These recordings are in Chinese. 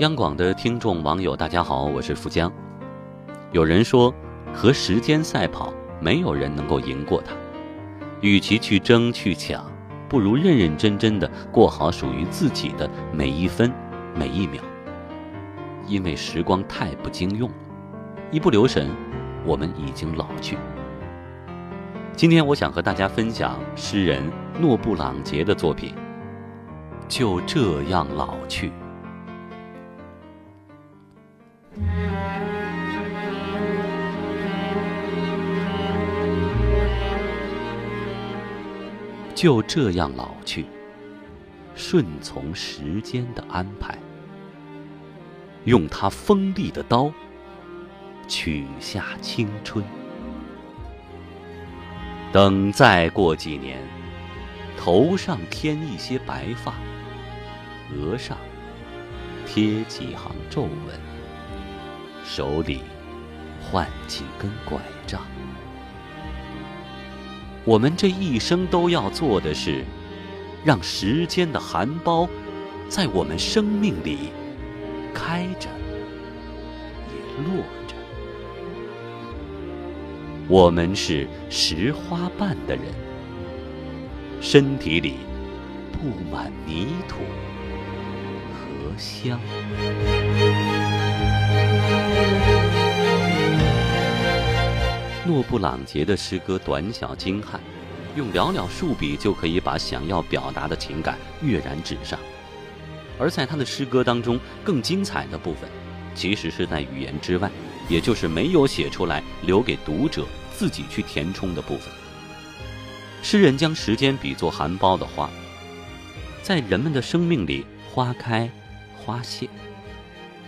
央广的听众网友，大家好，我是富江。有人说，和时间赛跑，没有人能够赢过他。与其去争去抢，不如认认真真的过好属于自己的每一分每一秒。因为时光太不经用，一不留神，我们已经老去。今天我想和大家分享诗人诺布朗杰的作品。就这样老去。就这样老去，顺从时间的安排，用他锋利的刀取下青春。等再过几年，头上添一些白发，额上贴几行皱纹，手里换几根拐杖。我们这一生都要做的是，让时间的含苞在我们生命里开着，也落着。我们是拾花瓣的人，身体里布满泥土和香。布朗杰的诗歌短小精悍，用寥寥数笔就可以把想要表达的情感跃然纸上。而在他的诗歌当中，更精彩的部分，其实是在语言之外，也就是没有写出来，留给读者自己去填充的部分。诗人将时间比作含苞的花，在人们的生命里，花开花谢。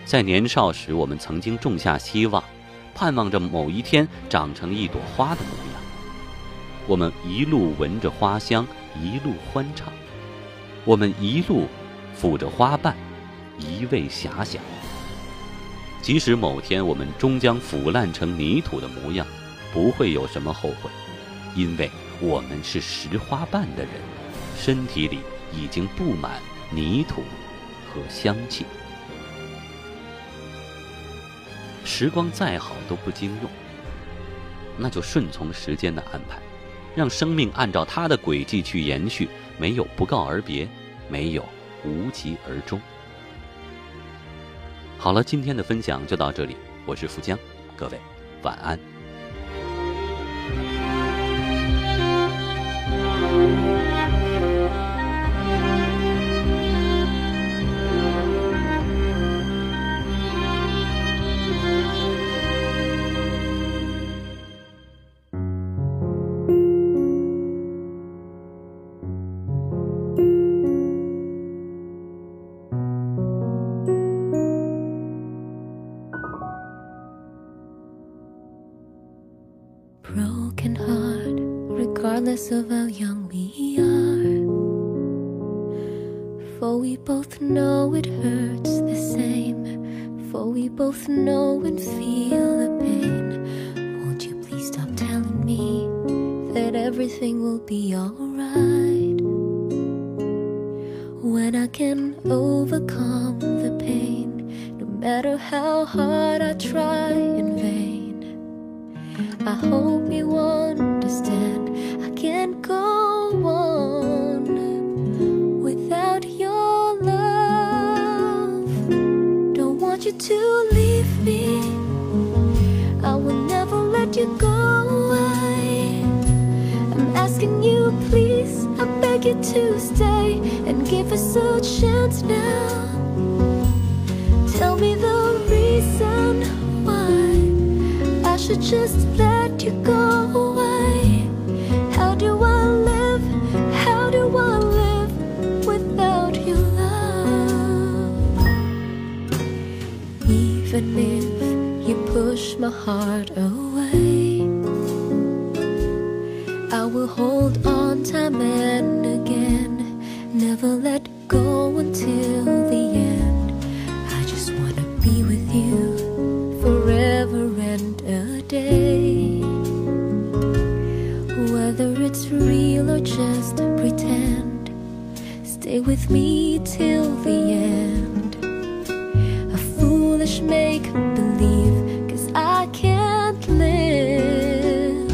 在年少时，我们曾经种下希望。盼望着某一天长成一朵花的模样，我们一路闻着花香，一路欢唱；我们一路抚着花瓣，一味遐想。即使某天我们终将腐烂成泥土的模样，不会有什么后悔，因为我们是拾花瓣的人，身体里已经布满泥土和香气。时光再好都不经用，那就顺从时间的安排，让生命按照它的轨迹去延续，没有不告而别，没有无疾而终。好了，今天的分享就到这里，我是富江，各位晚安。Broken heart, regardless of how young we are. For we both know it hurts the same. For we both know and feel the pain. Won't you please stop telling me that everything will be alright? When I can overcome the pain, no matter how hard I try in vain. I hope you understand I can't go on without your love. Don't want you to leave me. I will never let you go. I'm asking you, please, I beg you to stay and give us a chance now. Should just let you go away. How do I live? How do I live without your love? Even if you push my heart away, I will hold on time and again. Never let go until the end. I just wanna be with you it's real or just pretend, stay with me till the end. A foolish make believe, cause I can't live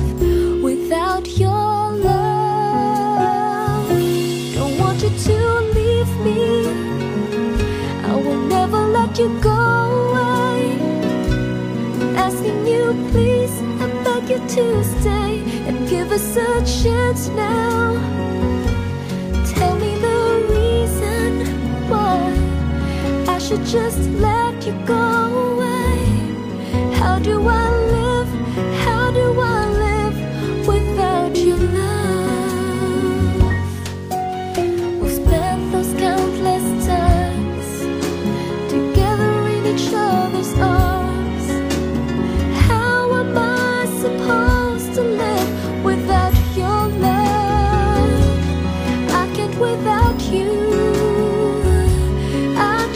without your love. Don't want you to leave me. I will never let you go asking you, please, I beg you to stay and give us a chance now. Tell me the reason why I should just let you go away. How do I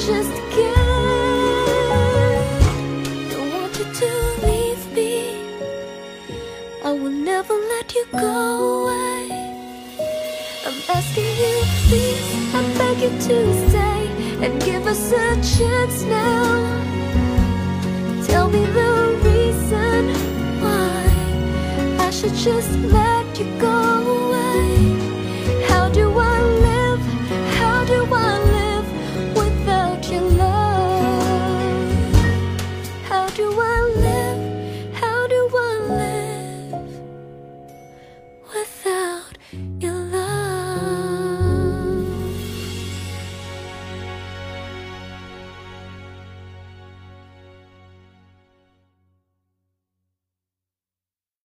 just can't. Don't want you to leave me. I will never let you go away. I'm asking you, please, I beg you to stay and give us a chance now. Tell me the reason why I should just let you go You